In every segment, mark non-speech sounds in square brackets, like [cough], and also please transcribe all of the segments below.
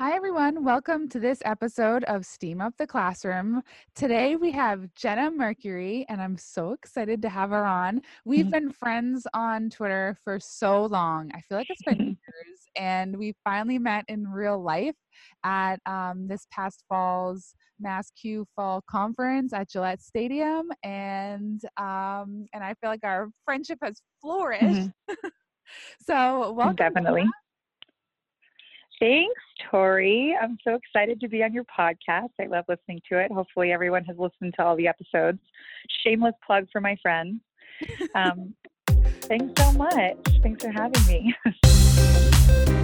Hi, everyone. Welcome to this episode of Steam Up the Classroom. Today we have Jenna Mercury, and I'm so excited to have her on. We've [laughs] been friends on Twitter for so long. I feel like it's been [laughs] years, and we finally met in real life at um, this past fall's MassCUE Fall Conference at Gillette Stadium, and um, and I feel like our friendship has flourished. Mhm. [laughs] so, welcome. Jenna. Thanks, Tori. I'm so excited to be on your podcast. I love listening to it. Hopefully, everyone has listened to all the episodes. Shameless plug for my friends. [laughs] Um, thanks so much. Thanks for having me. [laughs]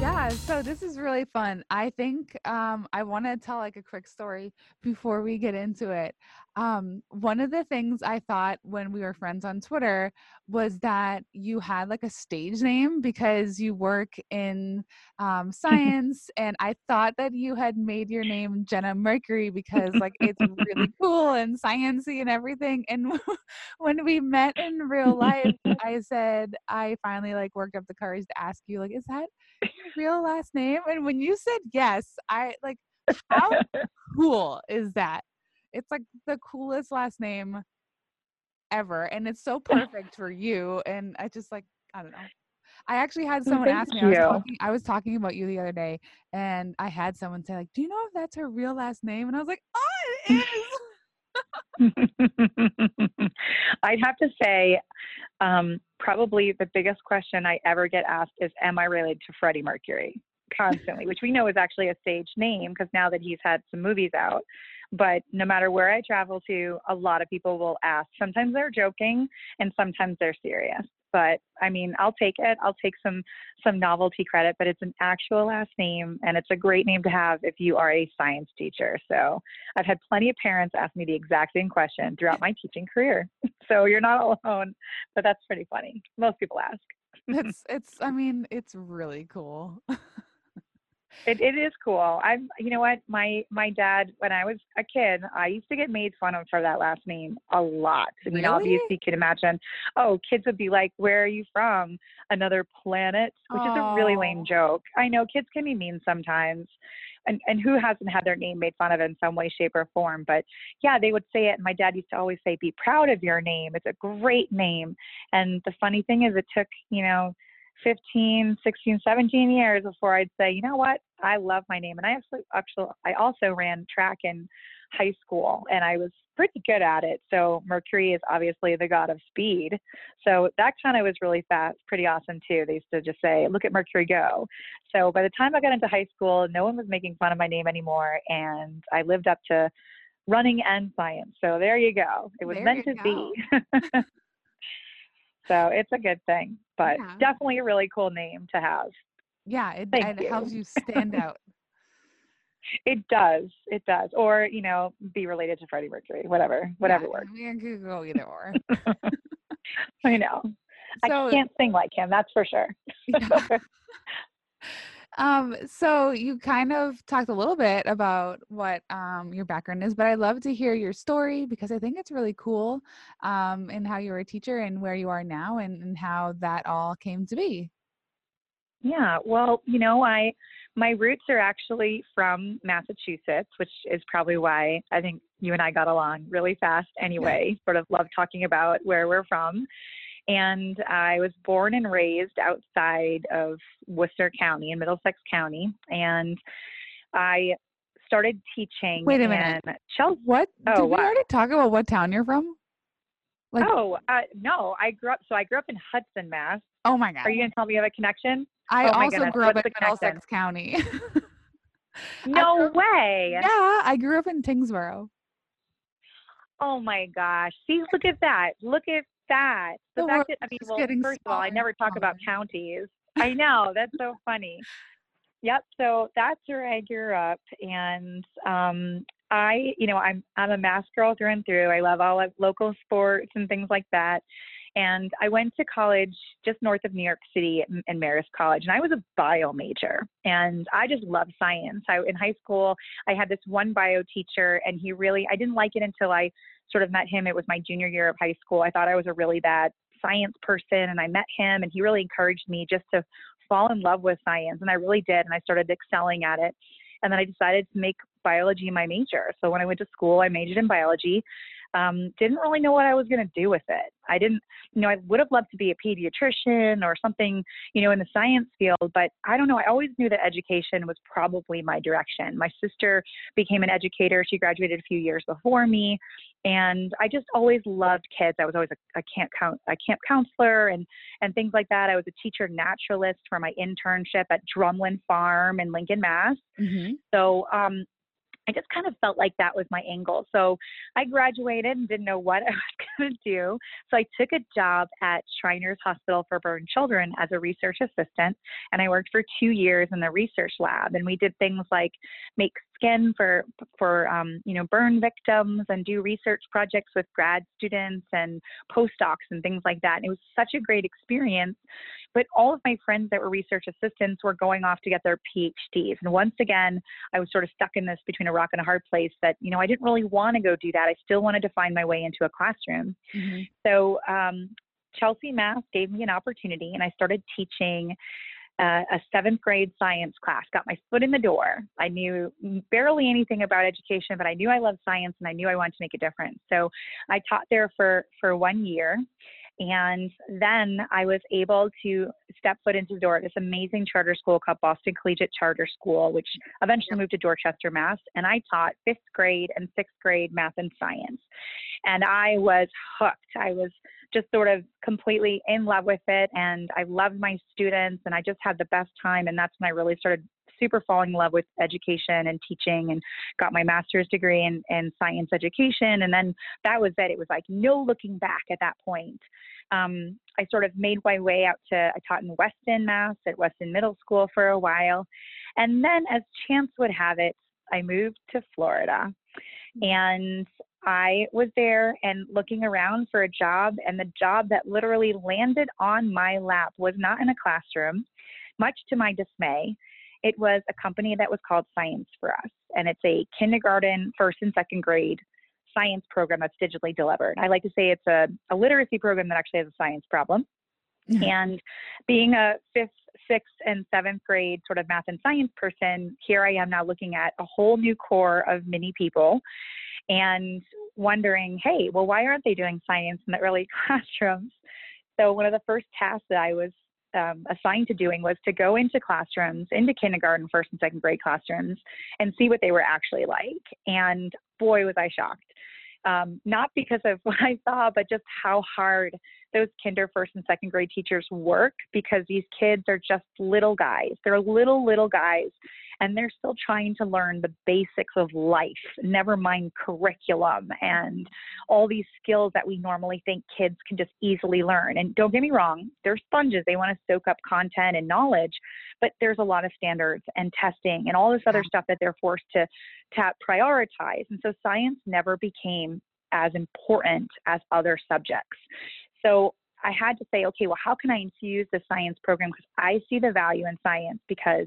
Yeah, so this is really fun. I think um, I want to tell like a quick story before we get into it. Um, one of the things I thought when we were friends on Twitter was that you had like a stage name because you work in um, [laughs] science, and I thought that you had made your name Jenna Mercury because like it's really [laughs] cool and sciency and everything. And [laughs] when we met in real life, I said I finally like worked up the courage to ask you like, is that your real last name? And when you said yes, I like how cool is that? It's like the coolest last name ever. And it's so [laughs] perfect for you. And I just like, I don't know. I actually had someone Thank ask me, I was talking I was talking about you the other day, and I had someone say, like, do you know if that's her real last name? And I was like, Oh, it is. [laughs] I'd have to say, um, probably the biggest question I ever get asked is, Am I related to Freddie Mercury? Constantly, which we know is actually a stage name because now that he's had some movies out. But no matter where I travel to, a lot of people will ask. Sometimes they're joking and sometimes they're serious. But I mean, I'll take it. I'll take some some novelty credit, but it's an actual last name and it's a great name to have if you are a science teacher. So I've had plenty of parents ask me the exact same question throughout my teaching career. [laughs] So you're not alone, but that's pretty funny. Most people ask. it's [laughs] it's I mean, it's really cool. [laughs] It, it is cool. I'm, you know what? My my dad, when I was a kid, I used to get made fun of for that last name a lot. I mean, Really? obviously, you can imagine. Oh, kids would be like, "Where are you from? Another planet?" Which is a really lame joke. I know kids can be mean sometimes, and and who hasn't had their name made fun of in some way, shape, or form? But yeah, they would say it. And my dad used to always say, "Be proud of your name. It's a great name." And the funny thing is, it took you know 15, 16, 17 years before I'd say, you know what, I love my name. And I actually, actually, I also ran track in high school and I was pretty good at it. So Mercury is obviously the god of speed. So that kind of was really fast, pretty awesome too. They used to just say, look at Mercury go. So by the time I got into high school, no one was making fun of my name anymore. And I lived up to running and science. So there you go. It was There meant to be. [laughs] So it's a good thing, but Yeah. definitely a really cool name to have. Yeah, it, Thank it helps you. you stand out. It does, it does. Or, you know, be related to Freddie Mercury, whatever, whatever yeah, works. We could go either or. [laughs] I know. So I can't sing like him, that's for sure. yeah. [laughs] [laughs] um, so you kind of talked a little bit about what um your background is, but I'd love to hear your story because I think it's really cool um and how you were a teacher and where you are now and, and how that all came to be. Yeah, well, you know, I my roots are actually from Massachusetts, which is probably why I think you and I got along really fast anyway. Sort of love talking about where we're from. And I was born and raised outside of Worcester County in Middlesex County. And I started teaching Wait a minute. Chelsea. What Oh, did we wow. already talk about what town you're from? Like oh, uh, no, I grew up, so I grew up in Hudson, Mass. oh my god. Are you going to tell me you have a connection? I oh also goodness, grew up in what's the Middlesex County. [laughs] No way. yeah, I grew up in Tyngsboro. Oh my gosh. See, look at that. Look at that. The, The fact that, I mean, well, first of all, I never talk about counties. I know. That's so funny. Yep. So that's where I grew up. And um, I, you know, I'm, I'm a mass girl through and through. I love all of local sports and things like that. And I went to college just north of New York City in Marist College, and I was a bio major. And I just loved science. I, in high school, I had this one bio teacher, and he really, I didn't like it until I sort of met him. It was my junior year of high school. I thought I was a really bad science person, and I met him, and he really encouraged me just to fall in love with science. And I really did, and I started excelling at it. And then I decided to make biology my major. So when I went to school, I majored in biology um, didn't really know what I was going to do with it. I didn't, you know, I would have loved to be a pediatrician or something, you know, in the science field, but I don't know. I always knew that education was probably my direction. My sister became an educator. She graduated a few years before me. And I just always loved kids. I was always a, a camp count, a camp counselor and and things like that. I was a teacher naturalist for my internship at Drumlin Farm in Lincoln, Mass. Mm-hmm. So um, I just kind of felt like that was my angle. So I graduated and didn't know what [laughs] I was going to do. So I took a job at Shriners Hospital for Burn Children as a research assistant. And I worked for two years in the research lab. And we did things like make skin for for um, you know burn victims and do research projects with grad students and postdocs and things like that. And it was such a great experience. But all of my friends that were research assistants were going off to get their PhDs. And once again, I was sort of stuck in this between a rock and a hard place that, you know, I didn't really want to go do that. I still wanted to find my way into a classroom. Mm-hmm. So um, Chelsea Mass gave me an opportunity and I started teaching uh, a seventh grade science class, got my foot in the door. I knew barely anything about education, but I knew I loved science and I knew I wanted to make a difference. So I taught there for, for one year. And then I was able to step foot into the door at this amazing charter school called Boston Collegiate Charter School, which eventually moved to Dorchester, Mass. And I taught fifth grade and sixth grade math and science. And I was hooked. I was just sort of completely in love with it. And I loved my students and I just had the best time. And that's when I really started super falling in love with education and teaching and got my master's degree in, in science education. And then that was it. It was like no looking back at that point. Um, I sort of made my way out to, I taught in Weston, Mass, at Weston Middle School for a while. And then, as chance would have it, I moved to Florida. And I was there and looking around for a job, and the job that literally landed on my lap was not in a classroom, much to my dismay. It was a company that was called Science for Us, and it's a kindergarten, first and second grade science program that's digitally delivered. I like to say it's a, a literacy program that actually has a science problem. Mm-hmm. and being a fifth, sixth, and seventh grade sort of math and science person, here I am now looking at a whole new core of many people and wondering, hey, well, why aren't they doing science in the early [laughs] classrooms? So, one of the first tasks that I was um, assigned to doing was to go into classrooms, into kindergarten, first and second grade classrooms, and see what they were actually like. And boy, was I shocked. Um, not because of [laughs] what I saw, but just how hard those kinder, first, and second grade teachers work because these kids are just little guys. They're little, little guys and they're still trying to learn the basics of life, never mind curriculum and all these skills that we normally think kids can just easily learn. And don't get me wrong, they're sponges. They want to soak up content and knowledge, but there's a lot of standards and testing and all this other stuff that they're forced to, to prioritize. And so science never became as important as other subjects. So I had to say, okay, well, how can I infuse the science program? Because I see the value in science because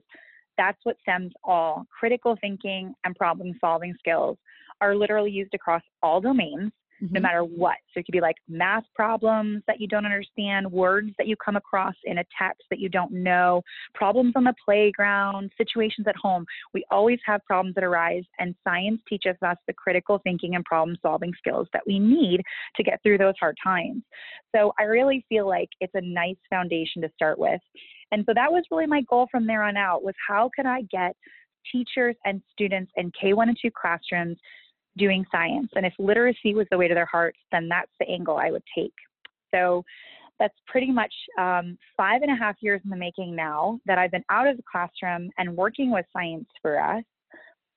that's what STEM's all. Critical thinking and problem solving skills are literally used across all domains mm-hmm. no matter what. So it could be like math problems that you don't understand, words that you come across in a text that you don't know, problems on the playground, situations at home. We always have problems that arise, and science teaches us the critical thinking and problem solving skills that we need to get through those hard times. So I really feel like it's a nice foundation to start with. And so that was really my goal from there on out was how can I get teachers and students in K1 and 2 classrooms doing science. And if literacy was the way to their hearts, then that's the angle I would take. So that's pretty much um, five and a half years in the making now that I've been out of the classroom and working with Science for Us.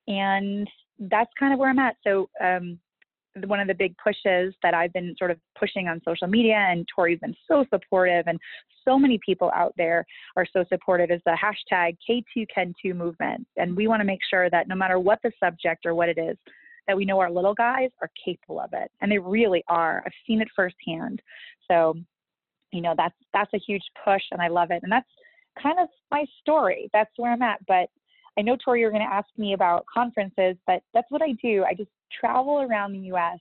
And that's kind of where I'm at. So, um, one of the big pushes that I've been sort of pushing on social media, and Tori's been so supportive, and so many people out there are so supportive, is the hashtag K2CanToo movement. And we want to make sure that no matter what the subject or what it is, that we know our little guys are capable of it. And they really are. I've seen it firsthand. So you know, that's that's a huge push and I love it. And that's kind of my story. That's where I'm at. But I know Tori, you're going to ask me about conferences, but that's what I do. I just travel around the U.S.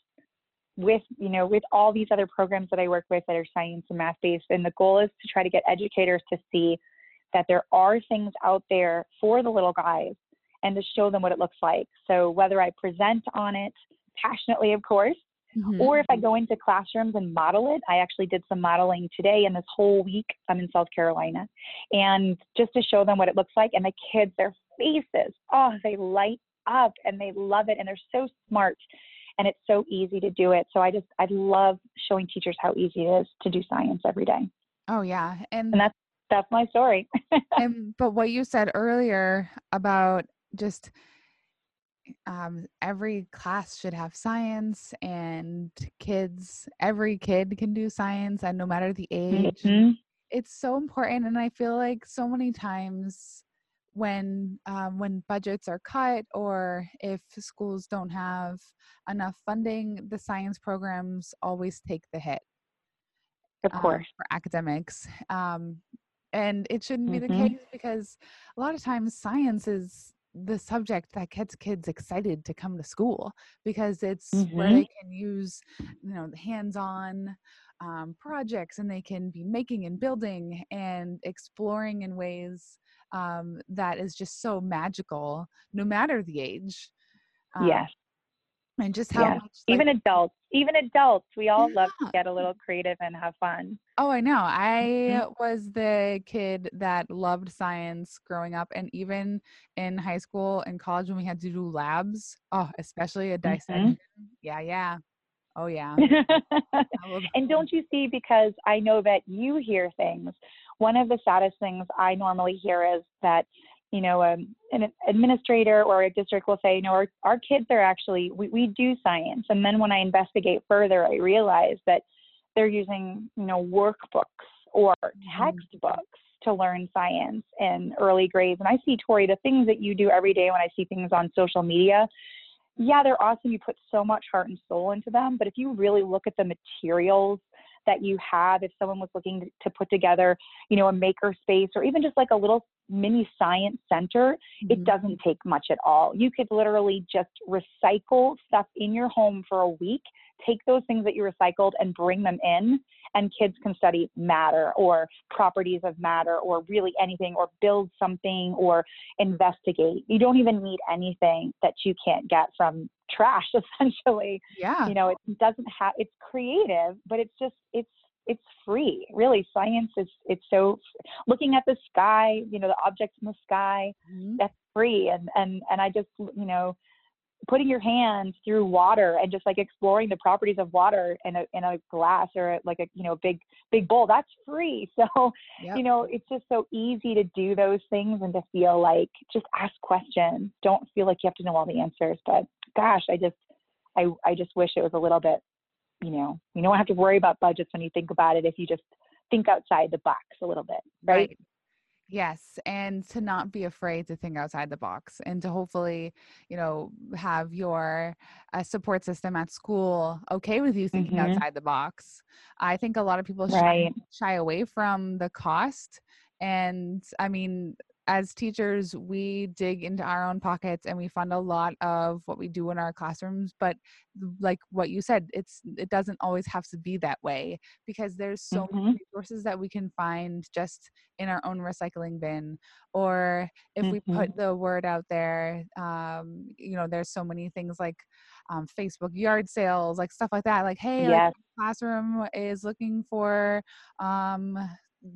with, you know, with all these other programs that I work with that are science and math based, and the goal is to try to get educators to see that there are things out there for the little guys and to show them what it looks like. So whether I present on it passionately, of course, Mm-hmm. Or if I go into classrooms and model it, I actually did some modeling today and this whole week I'm in South Carolina. And just to show them what it looks like and the kids, their faces, oh, they light up and they love it and they're so smart and it's so easy to do it. So I just I love showing teachers how easy it is to do science every day. Oh yeah. And, and that's that's my story. [laughs] and but what you said earlier about just um, every class should have science and kids every kid can do science and no matter the age mm-hmm. it's so important and i feel like so many times when um, when budgets are cut or if schools don't have enough funding the science programs always take the hit of um, course um, for academics um, and it shouldn't mm-hmm. be the mm-hmm. case because a lot of times science is the subject that gets kids excited to come to school because it's mm-hmm. where they can use you know hands-on um, projects and they can be making and building and exploring in ways um, that is just so magical no matter the age um, yes and just how much, like, even adults even adults we all yeah. love to get a little creative and have fun oh i know i mm-hmm. was the kid that loved science growing up and even in high school and college when we had to do labs oh especially a dissection mm-hmm. yeah yeah oh yeah [laughs] and don't you see because i know that you hear things one of the saddest things i normally hear is that you know, um, an administrator or a district will say, you know, our, our kids are actually, we, we do science. And then when I investigate further, I realize that they're using, you know, workbooks or mm-hmm. textbooks to learn science in early grades. And I see, Tori, the things that you do every day when I see things on social media, yeah, they're awesome. You put so much heart and soul into them. But if you really look at the materials that you have, if someone was looking to put together, you know, a maker space or even just like a little mini science center, mm-hmm. it doesn't take much at all. You could literally just recycle stuff in your home for a week, take those things that you recycled and bring them in, and kids can study matter or properties of matter or really anything or build something or investigate. You don't even need anything that you can't get from trash [laughs] essentially. Yeah. You know, it doesn't have it's creative, but it's just it's it's free really science is it's so looking at the sky you know the objects in the sky mm-hmm. that's free and and and i just you know putting your hands through water and just like exploring the properties of water in a in a glass or like a you know big big bowl that's free [laughs] so yep. you know it's just so easy to do those things and to feel like just ask questions don't feel like you have to know all the answers but gosh i just i i just wish it was a little bit you know, you don't have to worry about budgets when you think about it if you just think outside the box a little bit, right? right. Yes, and to not be afraid to think outside the box and to hopefully, you know, have your uh, support system at school okay with you thinking mm-hmm. outside the box. I think a lot of people right. shy, shy away from the cost. And I mean, as teachers, we dig into our own pockets and we fund a lot of what we do in our classrooms. But like what you said, it's it doesn't always have to be that way because there's so mm-hmm. many resources that we can find just in our own recycling bin. Or if mm-hmm. we put mm-hmm. the word out there, um, you know, there's so many things like um, Facebook yard sales, like stuff like that. Like, hey, yes. like, classroom is looking for um,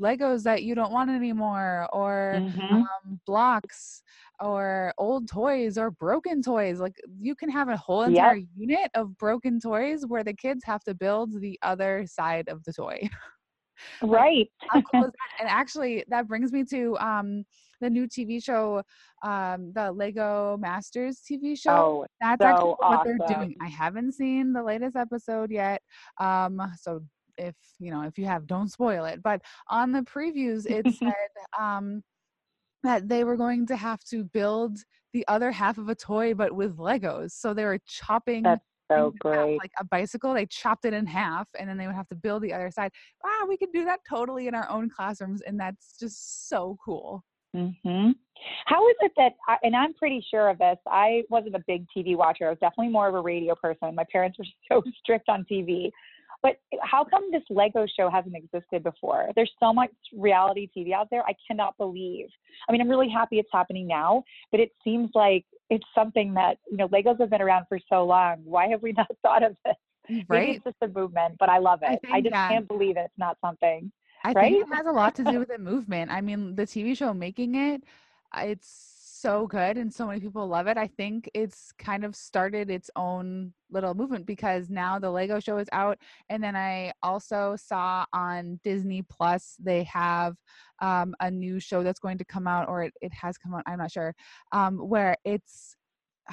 Legos that you don't want anymore, or mm-hmm. um, blocks, or old toys, or broken toys. Like you can have a whole entire yep. unit of broken toys where the kids have to build the other side of the toy. [laughs] right. cool [laughs] and actually, that brings me to um, the new TV show, um, the Lego Masters TV show. Oh, That's so actually what awesome. they're doing. I haven't seen the latest episode yet, um, so if you know if you have don't spoil it but on the previews it [laughs] said um that they were going to have to build the other half of a toy but with legos so they were chopping That's so in half, great. like a bicycle, they chopped it in half and then they would have to build the other side. Wow, we could do that totally in our own classrooms, and that's just so cool. hmm How is it that, I, and I'm pretty sure of this, I wasn't a big TV watcher. I was definitely more of a radio person. My parents were [laughs] so strict on TV. But how come this Lego show hasn't existed before? There's so much reality TV out there. I cannot believe. I mean, I'm really happy it's happening now, but it seems like it's something that, you know, Legos have been around for so long. Why have we not [laughs] thought of it? Mm, Maybe it's just a movement, but I love it. I, think just can't believe it. it's not something. I right? think it has a lot to do with the movement. I mean, the TV show making it, it's so good and so many people love it. I think it's kind of started its own little movement because now the Lego show is out. And then I also saw on Disney Plus, they have um, a new show that's going to come out, or it, it has come out, I'm not sure, um, where it's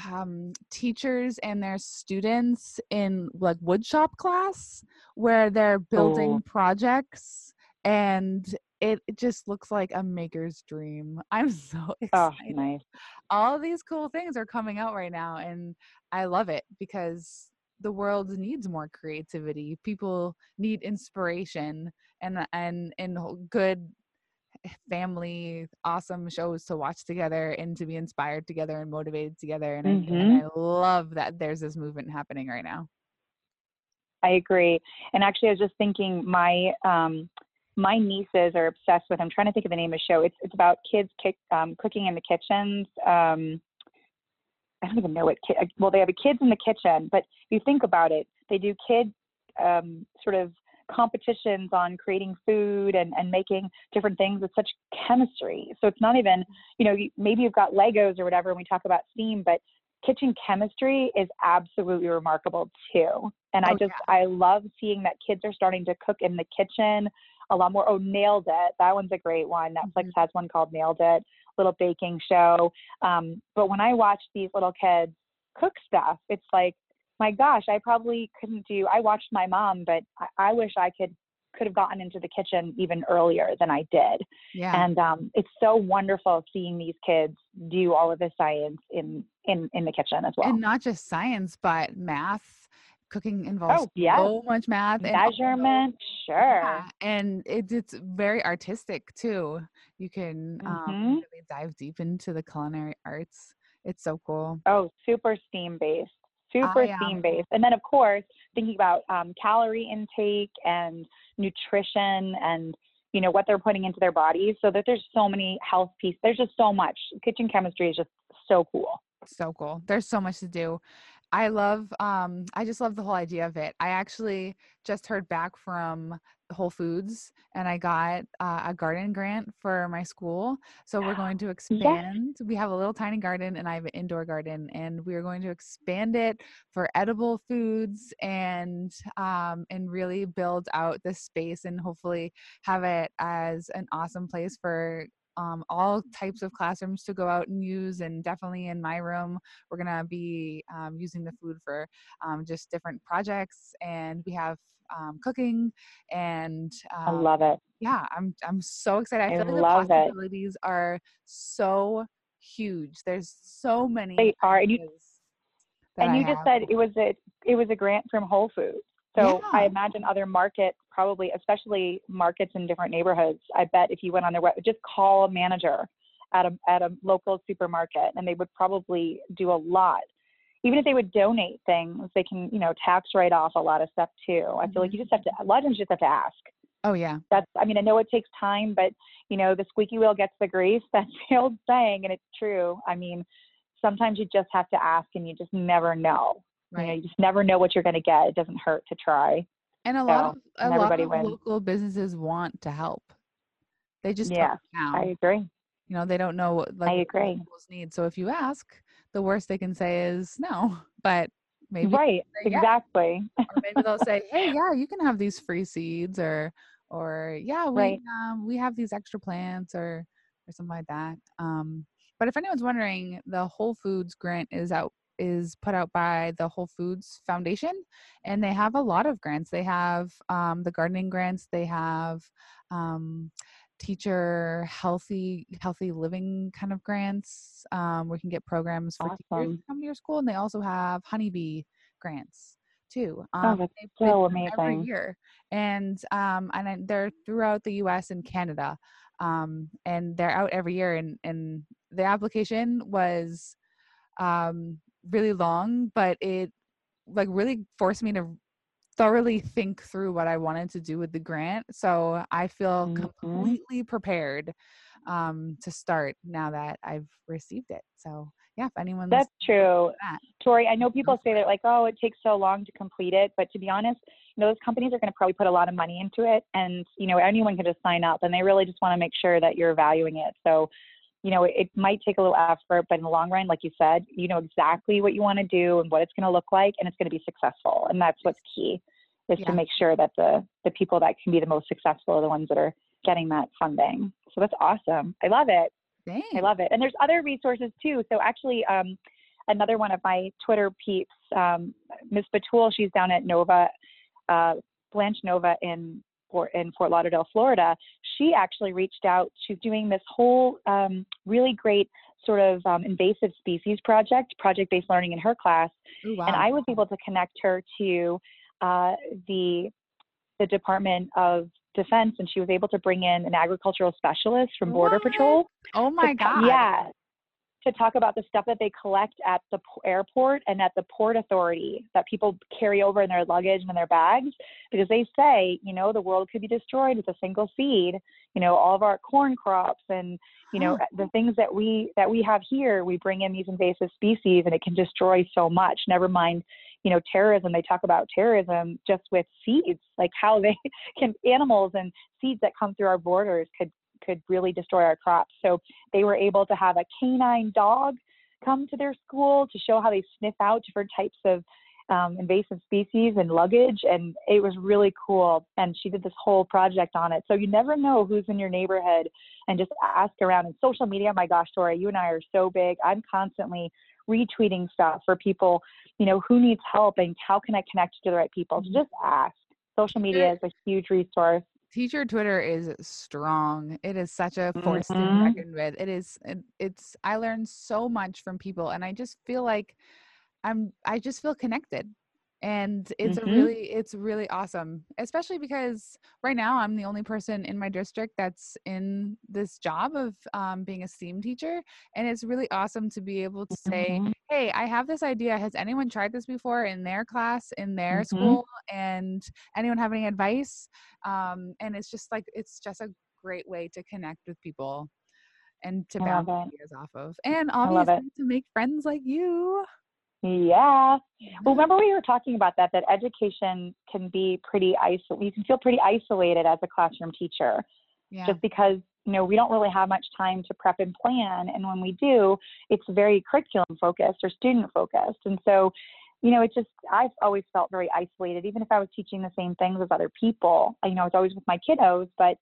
um teachers and their students in like woodshop class where they're building Oh. projects and it, it just looks like a maker's dream. [laughs] I'm so [laughs] Oh, excited. nice. All these cool things are coming out right now and I love it because the world needs more creativity. People need inspiration and and and good family awesome shows to watch together and to be inspired together and motivated together and, I, and I love that there's this movement happening right now. I agree. And actually, I was just thinking, my um, my nieces are obsessed with. I'm trying to think of the name of the show. It's it's about kids kick, um, cooking in the kitchens. Um, I don't even know what. Ki- uh, well, they have a kids in the kitchen, but if you think about it, they do kid um, sort of competitions on creating food and, and making different things with such chemistry. So it's not even, you know, maybe you've got Legos or whatever, and we talk about STEAM, but kitchen chemistry is absolutely remarkable too. And I Oh, just, I love seeing that kids are starting to cook in the kitchen a lot more. Oh, Nailed It. That one's a great one. Netflix Mhm. has one called Nailed It, little baking show. Um, but when I watch these little kids cook stuff, it's like, my gosh, I probably couldn't do. I watched my mom, but I, I wish I could could have gotten into the kitchen even earlier than I did. Yeah. And um, it's so wonderful seeing these kids do all of the science in in in the kitchen as well. and not just science, but math. Cooking involves Oh, yes. so much math and also- Measurement, sure. Yeah, and it's it's very artistic too. You can um, Mhm. really dive deep into the culinary arts. It's so cool. Oh, super steam based. Super I, um, steam based. And then, of course, thinking about um, calorie intake and nutrition and you know what they're putting into their bodies so that there's so many health pieces there's just so much kitchen chemistry is just so cool So cool. There's so much to do. I love um I just love the whole idea of it. I actually just heard back from Whole Foods and I got uh, a garden grant for my school. So we're [gasps] going to expand. We have a little tiny garden and I have an indoor garden and we're going to expand it for edible foods and um and really build out this space and hopefully have it as an awesome place for um, all types of classrooms to go out and use and definitely in my room we're going to be um, using the food for um, just different projects and we have um, cooking and i um, love it. yeah i'm i'm so excited. I I feel like love the it. possibilities are so huge. There's so many They are, and you- and you just said it was a it was a grant from whole foods so i imagine other markets probably especially markets in different neighborhoods i bet if you went on their web just call a manager at a at a local supermarket and they would probably do a lot. Even if they would donate things they can you know tax write off a lot of stuff too. I feel like you just have to mm-hmm. a lot of times you just have to ask. Oh yeah. That's i mean i know it takes time but you know the squeaky wheel gets the grease [laughs] that's the old saying and it's true. I mean sometimes you just have to ask and you just never know you know right. you just never know what you're going to get. It doesn't hurt to try. And a lot of a lot of wins. local businesses want to help. They just Yeah, i agree. You know they don't know what like I agree. people's need. So if you ask the worst they can say is no [laughs] but maybe right say exactly. [laughs] Or maybe they'll say hey yeah you can have these free seeds or or yeah we Right. um, we have these extra plants or or something like that. Um but if anyone's wondering the whole foods grant is out is put out by the whole foods foundation and they have a lot of grants they have um, the gardening grants they have um, teacher healthy healthy living kind of grants um, where you can get programs for teachers to come to your school and they also have honeybee grants too. Oh, Um, that's they- so them every year, and um, and they're throughout the U.S. and Canada, um, and they're out every year. And and the application was um, really long, but it like really forced me to thoroughly think through what I wanted to do with the grant. So I feel Mhm. completely prepared um, to start now that I've received it. So yeah, if anyone's That's true. that. Tori, I know people say that like, oh, it takes so long to complete it, but to be honest, you know, those companies are going to probably put a lot of money into it, and you know, anyone can just sign up, and they really just want to make sure that you're valuing it. So, you know, it, it might take a little effort, but in the long run, like you said, you know exactly what you want to do and what it's going to look like, and it's going to be successful, and that's what's key, is Yeah. to make sure that the the people that can be the most successful are the ones that are getting that funding. So that's awesome. I love it. I love it. And there's other resources too. So actually, um, another one of my Twitter peeps, um, Miss Batul, she's down at Nova, uh, Blanche Nova in Fort, in Fort Lauderdale, Florida. She actually reached out. She's doing this whole um, really great sort of um, invasive species project, project-based learning in her class. Ooh, wow. And I was able to connect her to uh, the the Department of Defense, and she was able to bring in an agricultural specialist from Border What? Patrol oh my to god. Yeah. To talk about the stuff that they collect at the airport and at the port authority that people carry over in their luggage and in their bags, because they say, you know, the world could be destroyed with a single seed. You know, all of our corn crops and you know the things that we that we have here, we bring in these invasive species and it can destroy so much. Never mind, you know, terrorism. They talk about terrorism just with seeds, like how they [laughs] can animals and seeds that come through our borders could could really destroy our crops. So they were able to have a canine dog come to their school to show how they sniff out different types of um, invasive species and luggage. And it was really cool. And she did this whole project on it. So you never know who's in your neighborhood and just ask around. And social media, my gosh, Tori, you and I are so big. I'm constantly retweeting stuff for people, you know, who needs help and how can I connect to the right people. So just ask. Social media is a huge resource. Teacher twitter is strong. It is such a force to be Mhm. reckoned with. It is it, it's i learn so much from people and i just feel like i'm i just feel connected and it's Mhm. a really it's really awesome especially because right now i'm the only person in my district that's in this job of um, being a steam teacher and it's really awesome to be able to say Mhm. hey i have this idea has anyone tried this before in their class in their Mhm. school and anyone have any advice um, and it's just like it's just a great way to connect with people and to bounce ideas off of and obviously to make friends like you Yeah. Well, mm-hmm. remember we were talking about that, that education can be pretty isolated. You can feel pretty isolated as a classroom teacher yeah just because, you know, we don't really have much time to prep and plan. And when we do, it's very curriculum focused or student focused. And so, you know, it just, I've always felt very isolated, even if I was teaching the same things as other people. You know, it's always with my kiddos, but,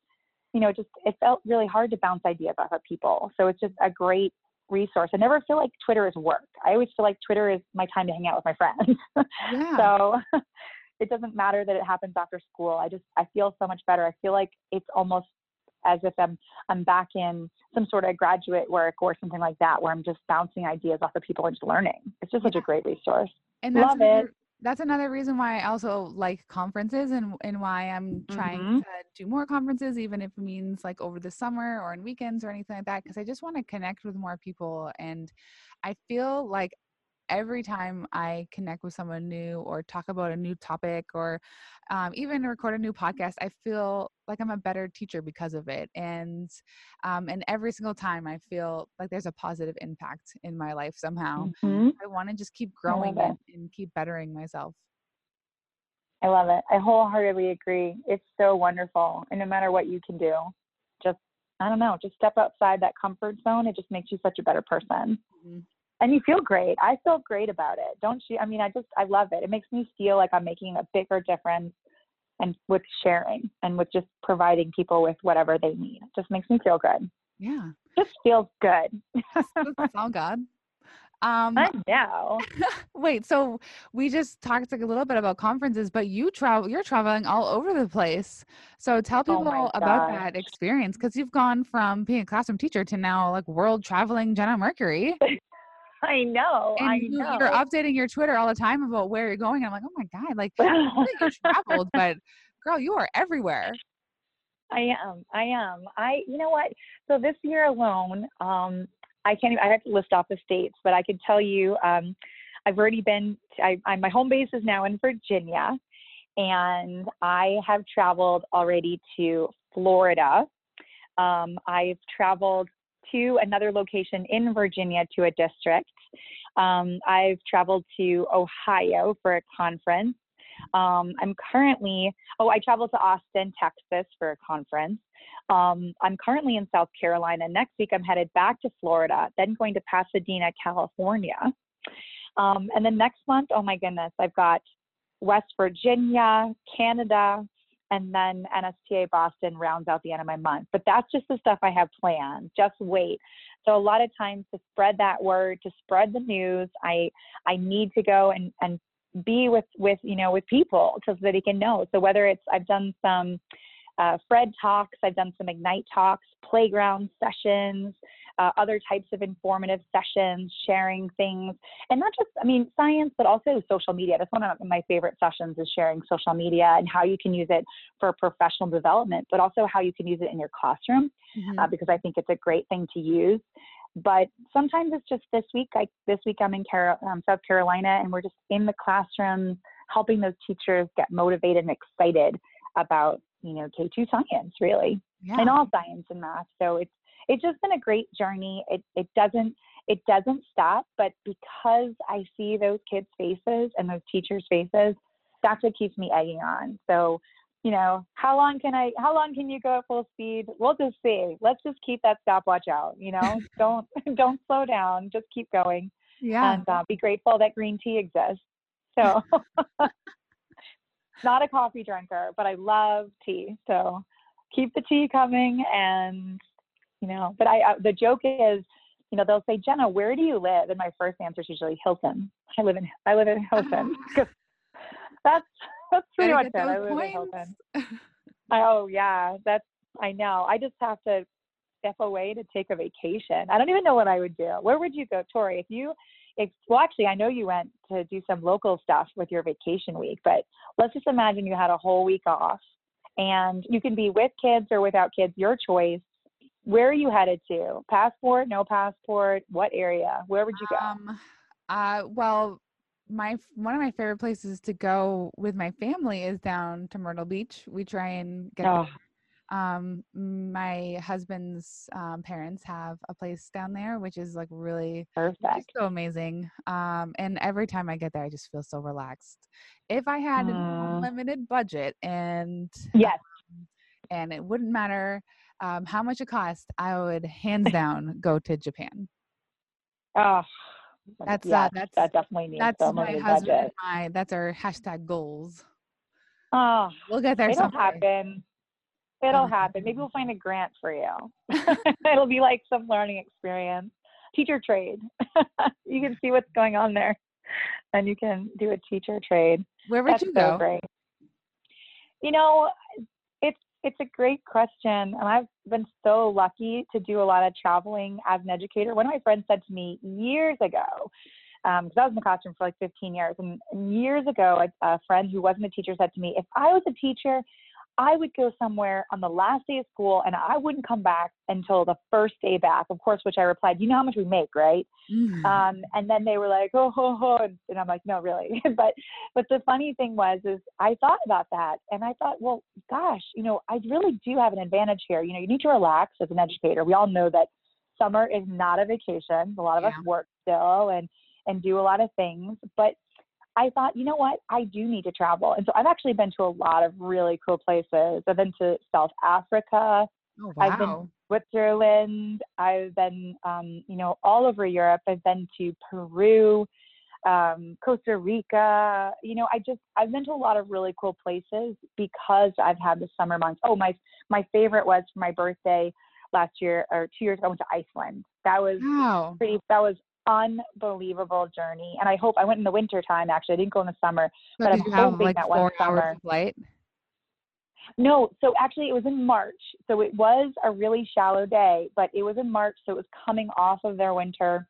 you know, just, it felt really hard to bounce ideas off of people. So it's just a great resource. I never feel like Twitter is work. I always feel like Twitter is my time to hang out with my friends. [laughs] yeah so [laughs] it doesn't matter that it happens after school. I just I feel so much better. I feel like it's almost as if I'm I'm back in some sort of graduate work or something like that where I'm just bouncing ideas off of people and just learning. It's just such a great resource. and that's love it. That's another reason why I also like conferences and and why I'm trying Mhm. to do more conferences, even if it means like over the summer or on weekends or anything like that, because I just want to connect with more people. And I feel like every time I connect with someone new or talk about a new topic or um, even record a new podcast, I feel like I'm a better teacher because of it. And um, and every single time I feel like there's a positive impact in my life somehow. Mhm. I want to just keep growing and, and keep bettering myself. I love it. I wholeheartedly agree. It's so wonderful. And no matter what you can do, just I don't know, just step outside that comfort zone. It just makes you such a better person. Mhm. And you feel great. I feel great about it. Don't you? I mean, I just, I love it. It makes me feel like I'm making a bigger difference and with sharing and with just providing people with whatever they need. It just makes me feel good. Yeah, Just feels good. that's all God. [laughs] Um, I know. [laughs] wait, so we just talked like a little bit about conferences, but you travel, you're traveling all over the place. So tell Oh people my about that experience because you've gone from being a classroom teacher to now like world traveling Jenna Mercury. [laughs] [laughs] I know. And I you, know. you're updating your Twitter all the time about where you're going. I'm like, oh my God, like [laughs] you traveled, but girl, you are everywhere. I am. I am. I. You know what? So this year alone, um, I can't. Even, I have to list off the states, but I can tell you, um, I've already been. To, I, I, my home base is now in Virginia, and I have traveled already to Florida. Um, I've traveled to another location in Virginia to a district. Um, I've traveled to Ohio for a conference. Um, I'm currently, oh, I traveled to Austin, Texas for a conference. Um, I'm currently in South Carolina. Next week, I'm headed back to Florida, then going to Pasadena, California. Um, and then next month, oh my goodness, I've got West Virginia, Canada, and then NSTA Boston rounds out the end of my month. But that's just the stuff I have planned. Just wait. So a lot of times to spread that word, to spread the news, I I need to go and and be with with you know with people so that he can know. So whether it's I've done some uh, Fred talks, I've done some Ignite talks, playground sessions, uh, other types of informative sessions, sharing things, and not just, I mean, science, but also social media. That's one of my favorite sessions is sharing social media and how you can use it for professional development, but also how you can use it in your classroom, mm-hmm. uh, because I think it's a great thing to use. But sometimes it's just this week. Like this week, I'm in Car- um, South Carolina, and we're just in the classroom helping those teachers get motivated and excited about you know K2 science really yeah. and all science and math. So it's it's just been a great journey. It it doesn't it doesn't stop, but because I see those kids' faces and those teachers' faces, that's what keeps me egging on. So, you know, how long can I how long can you go at full speed? We'll just see. Let's just keep that stopwatch out, you know? [laughs] don't [laughs] don't slow down. Just keep going. Yeah. And uh, be grateful that green tea exists. So [laughs] not a coffee drinker, but I love tea. So keep the tea coming and you know, but I, I the joke is, you know, they'll say, Jenna, where do you live? And my first answer is usually Hilton. I live in I live in Hilton. [laughs] that's that's pretty much it. I live points. in Hilton. [laughs] Oh yeah, that's I know. I just have to step away to take a vacation. I don't even know what I would do. Where would you go, Tori? If you if, well, actually, I know you went to do some local stuff with your vacation week, but let's just imagine you had a whole week off and you can be with kids or without kids, your choice. Where are you headed to? Passport, no passport? What area? Where would you go? Um, uh, well, my one of my favorite places to go with my family is down to Myrtle Beach. We try and get oh um my husband's um, parents have a place down there which is like really perfect so amazing um and every time i get there i just feel so relaxed if i had uh, an unlimited budget and yes um, and it wouldn't matter um, how much it cost i would hands [laughs] down go to japan oh that's yeah, uh, that's that definitely needs that's my husband budget. and my that's our hashtag goals oh we'll get there it'll happen It'll happen. Maybe we'll find a grant for you. [laughs] It'll be like some learning experience. Teacher trade. [laughs] you can see what's going on there and you can do a teacher trade. Where would That's you so go? Great. You know, it's a great question, and I've been so lucky to do a lot of traveling as an educator. One of my friends said to me years ago, because um, I was in the classroom for like 15 years, and years ago, a, a friend who wasn't a teacher said to me, "If I was a teacher, I would go somewhere on the last day of school and I wouldn't come back until the first day back, of course, which I replied, you know how much we make, right? Mm-hmm. Um, and then they were like, oh, oh, oh, and I'm like, no, really. [laughs] but, but the funny thing was, is I thought about that and I thought, well, gosh, you know, I really do have an advantage here. You know, you need to relax as an educator. We all know that summer is not a vacation. A lot of yeah. us work still and, and do a lot of things, but I thought, you know what, I do need to travel. And so I've actually been to a lot of really cool places. I've been to South Africa. Oh, wow. I've been Switzerland. I've been, um, you know, all over Europe. I've been to Peru, um, Costa Rica. You know, I just I've been to a lot of really cool places because I've had the summer months. Oh, my my favorite was for my birthday last year or two years ago. I went to Iceland. That was wow. pretty. That was unbelievable journey. And I hope I went in the winter time. Actually, I didn't go in the summer, so but I'm hoping have, like, that one summer. Flight? No, so actually it was in March. So it was a really shallow day, but it was in March, so it was coming off of their winter.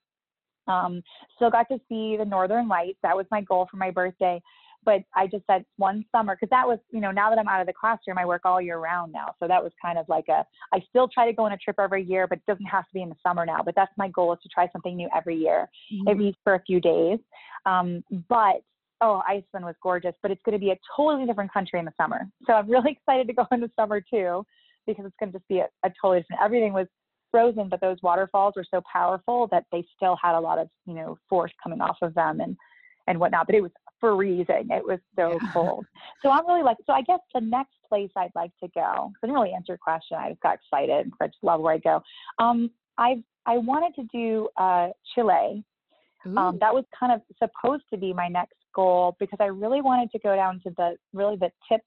Um, still got to see the Northern Lights. That was my goal for my birthday. But I just said one summer because that was, you know, now that I'm out of the classroom, I work all year round now. So that was kind of like a, I still try to go on a trip every year, but it doesn't have to be in the summer now. But that's my goal is to try something new every year, Mhm. at least for a few days. Um, but oh, Iceland was gorgeous, but it's going to be a totally different country in the summer. So I'm really [laughs] excited to go in the summer too, because it's going to just be a, a totally different. Everything was frozen, but those waterfalls were so powerful that they still had a lot of you know force coming off of them and and whatnot. But it was freezing. It was so Yeah. [laughs] cold. So I'm really like. So I guess the next place I'd like to go, I didn't really answer your question. I just got excited. I just love where I go. Um, I I wanted to do uh, Chile um, that was kind of supposed to be my next goal because I really wanted to go down to the really the tip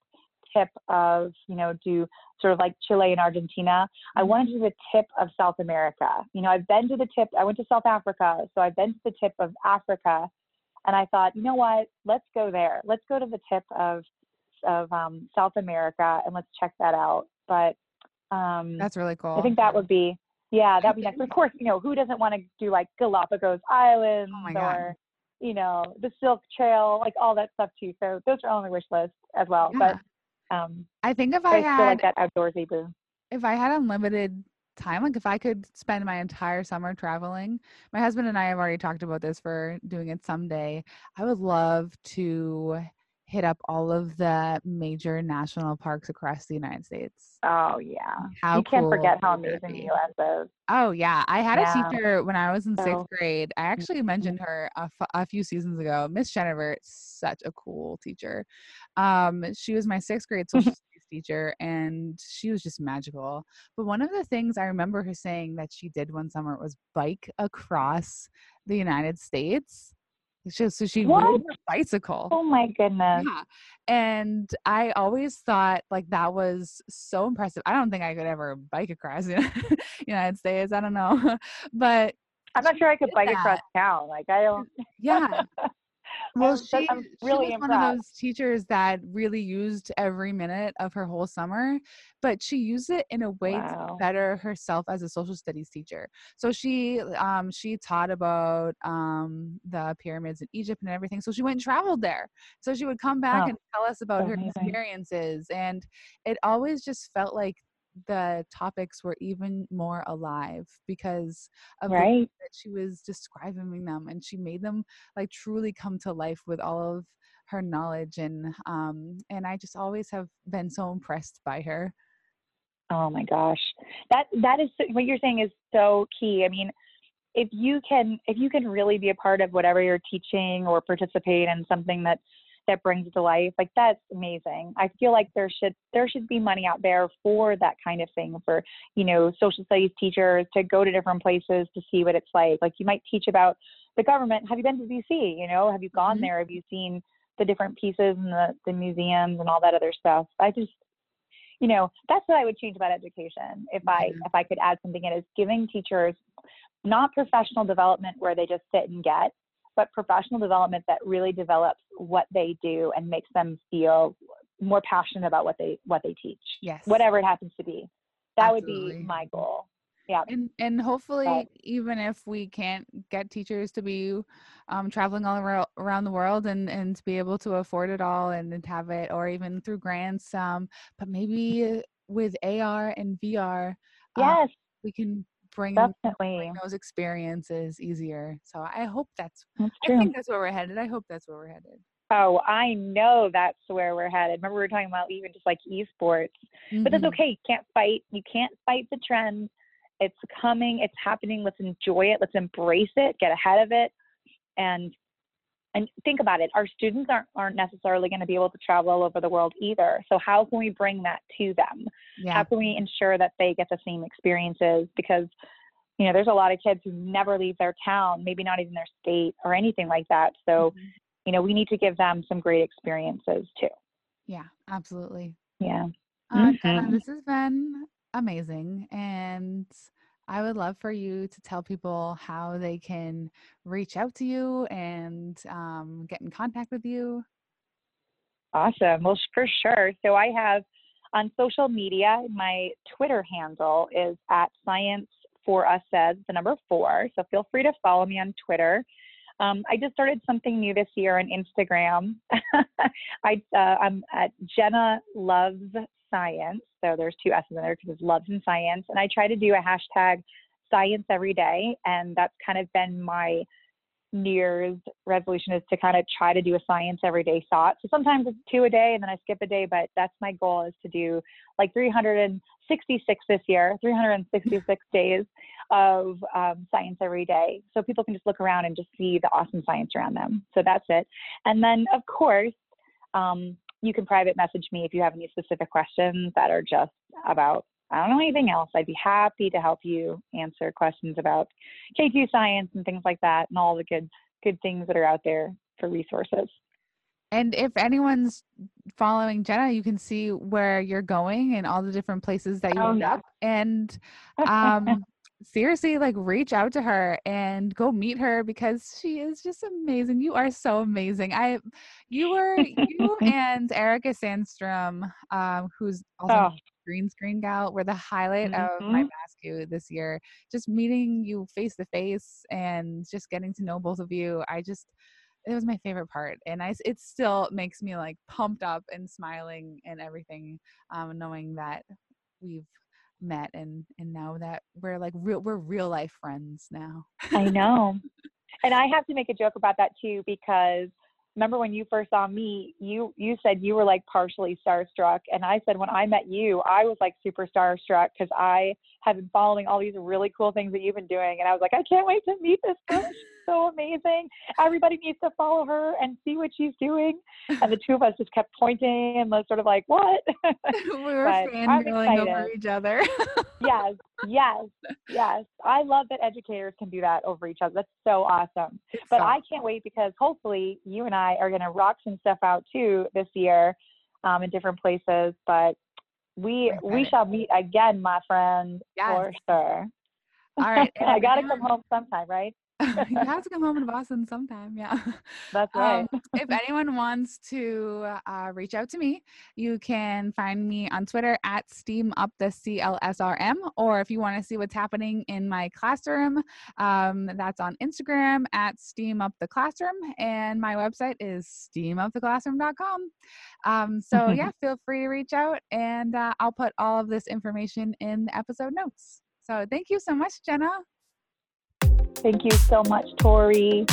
tip of you know do sort of like Chile and Argentina. I wanted to do the tip of South America. You know, I've been to the tip. I went to South Africa, so I've been to the tip of Africa, and I thought, you know what? Let's go there. Let's go to the tip of of um, South America and let's check that out. But um, That's really cool. I think that would be, yeah, that'd be [laughs] next. But of course, you know, who doesn't want to do like Galapagos Islands Oh my God. or, you know, the Silk Trail, like all that stuff too. So those are all on my wish list as well. Yeah. But um, I think if I I still had like that outdoorsy boo. if I had unlimited time, like if I could spend my entire summer traveling, my husband and I have already talked about this for doing it someday. I would love to hit up all of the major national parks across the United States. Oh yeah, How you can't cool forget how amazing the? U.S. is. Oh yeah, I had Yeah. a teacher when I was in So- sixth grade. I actually mentioned her a, f- a few seasons ago. Miss Jennifer, such a cool teacher. Um, she was my sixth grade social [laughs] teacher, and she was just magical. But one of the things I remember her saying that she did one summer was bike across the United States. She, so she What? rode her bicycle. Oh my goodness. Yeah. And I always thought like that was so impressive. I don't think I could ever bike across [laughs] the United States. I don't know. [laughs] But I'm not sure I could bike that. across town. Like I don't. yeah. [laughs] Well, I'm- she, I'm she really was one of those teachers that really used every minute of her whole summer, but she used it in a way Wow. to better herself as a social studies teacher. So she um, she taught about um, the pyramids in Egypt and everything. So she went and traveled there. So she would come back and tell us about her amazing. experiences, and it always just felt like the topics were even more alive because of the way Right. that she was describing them and she made them like truly come to life with all of her knowledge and um and I just always have been so impressed by her. Oh my gosh, that that is so- what you're saying is so key. I mean, if you can if you can really be a part of whatever you're teaching or participate in something that that brings it to life, like that's amazing. I feel like there should there should be money out there for that kind of thing for you know social studies teachers to go to different places to see what it's like. Like you might teach about the government. Have you been to DC? You know, have you gone Mhm. there? Have you seen the different pieces and the the museums and all that other stuff? I just you know that's what i would change about education if i Yeah. if i could add something in is giving teachers not professional development where they just sit and get but professional development that really develops what they do and makes them feel more passionate about what they what they teach Yes. whatever it happens to be. That would be my goal. Yeah. And and hopefully even if we can't get teachers to be um, traveling all around, around the world and and to be able to afford it all and, and have it or even through grants um but maybe with AR and VR um, yes. we can bring bring definitely those experiences easier. So I hope that's that's I think that's where we're headed. I hope that's where we're headed. oh i know that's where we're headed remember we were talking about even just like esports but that's Mhm. okay. You can't fight. You can't fight the trend. It's coming. It's happening. Let's enjoy it. Let's embrace it. Get ahead of it, and and think about it. Our students aren't aren't necessarily going to be able to travel all over the world either. So how can we bring that to them? Yeah. How can we ensure that they get the same experiences? Because you know, there's a lot of kids who never leave their town, maybe not even their state or anything like that. So Mhm. you know, we need to give them some great experiences too. Yeah, absolutely. Yeah. Uh, Mhm. this has been amazing. And I would love for you to tell people how they can reach out to you and um, get in contact with you. Awesome. Well, for sure. So I have on social media, my Twitter handle is at Science for us says the number four. So feel free to follow me on Twitter. Um, I just started something new this year on Instagram. [laughs] I, uh, I'm at Jenna Loves Science. So there's two S's in there because it's loves and science. And I try to do a hashtag science every day. And that's kind of been my New Year's resolution is to kind of try to do a science everyday thought. So sometimes it's two a day and then I skip a day, but that's my goal is to do like 366 this year, 366 [laughs] days of um, science every day. So people can just look around and just see the awesome science around them. So that's it. And then, of course, um, you can private message me if you have any specific questions that are just about I don't know anything else. I'd be happy to help you answer questions about K2 science and things like that and all the good good things that are out there for resources. And if anyone's following Jenna, you can see where you're going and all the different places that you oh, end yeah. up. And [laughs] um, seriously like reach out to her and go meet her because she is just amazing you are so amazing i you were you [laughs] and erica sandstrom um, who's also oh. green screen gal were the highlight mm-hmm. of my MassCUE this year just meeting you face to face and just getting to know both of you i just it was my favorite part and i it still makes me like pumped up and smiling and everything um, knowing that we've met and and now that we're like real we're real life friends now. I know. [laughs] And i have to make a joke about that too because remember when you first saw me you you said you were like partially starstruck and i said when i met you i was like super starstruck because i have been following all these really cool things that you've been doing and i was like i can't wait to meet this girl so amazing. Everybody needs to follow her and see what she's doing. And the two of us just kept pointing and was sort of like, what? [laughs] we were fangirling over each other. [laughs] yes, yes, yes. I love that educators can do that over each other. That's so awesome. It's but so I can't wait because hopefully you and I are going to rock some stuff out too this year um, in different places. But we we shall meet again, my friend, yes. for sure. All right. [laughs] I got to come home sometime, right? [laughs] you have to come home to [laughs] Boston sometime. Yeah. That's [laughs] right. Um, if anyone wants to uh, reach out to me, you can find me on Twitter at Steam Up the CLSRM. Or if you want to see what's happening in my classroom, um, that's on Instagram at Steam Up the Classroom. And my website is steamuptheclassroom.com. Um, so yeah, feel free to reach out and uh, I'll put all of this information in the episode notes. So thank you so much, Jenna. Thank you so much, Tori.